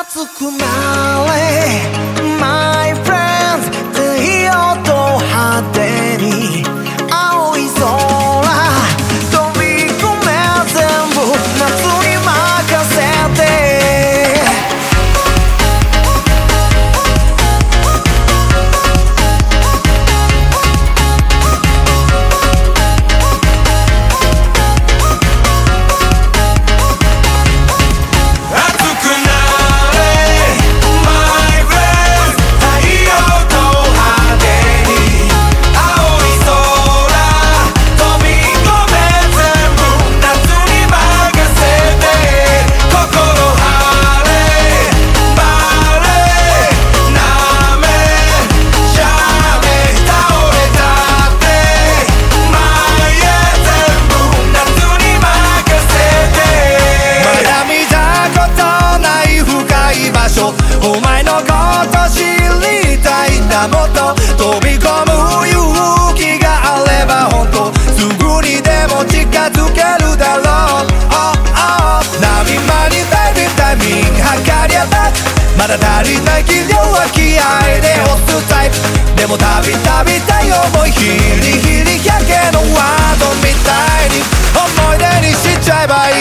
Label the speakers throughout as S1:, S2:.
S1: 熱くなれ。
S2: た
S3: びたびたい思いヒリヒリやけのワードみたいに思い出にしちゃえばいい。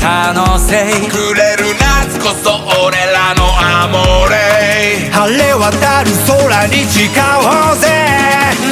S2: たのせ
S4: くれる
S2: 夏こそ俺らのアモレ
S3: 晴れ渡る空に誓おうぜ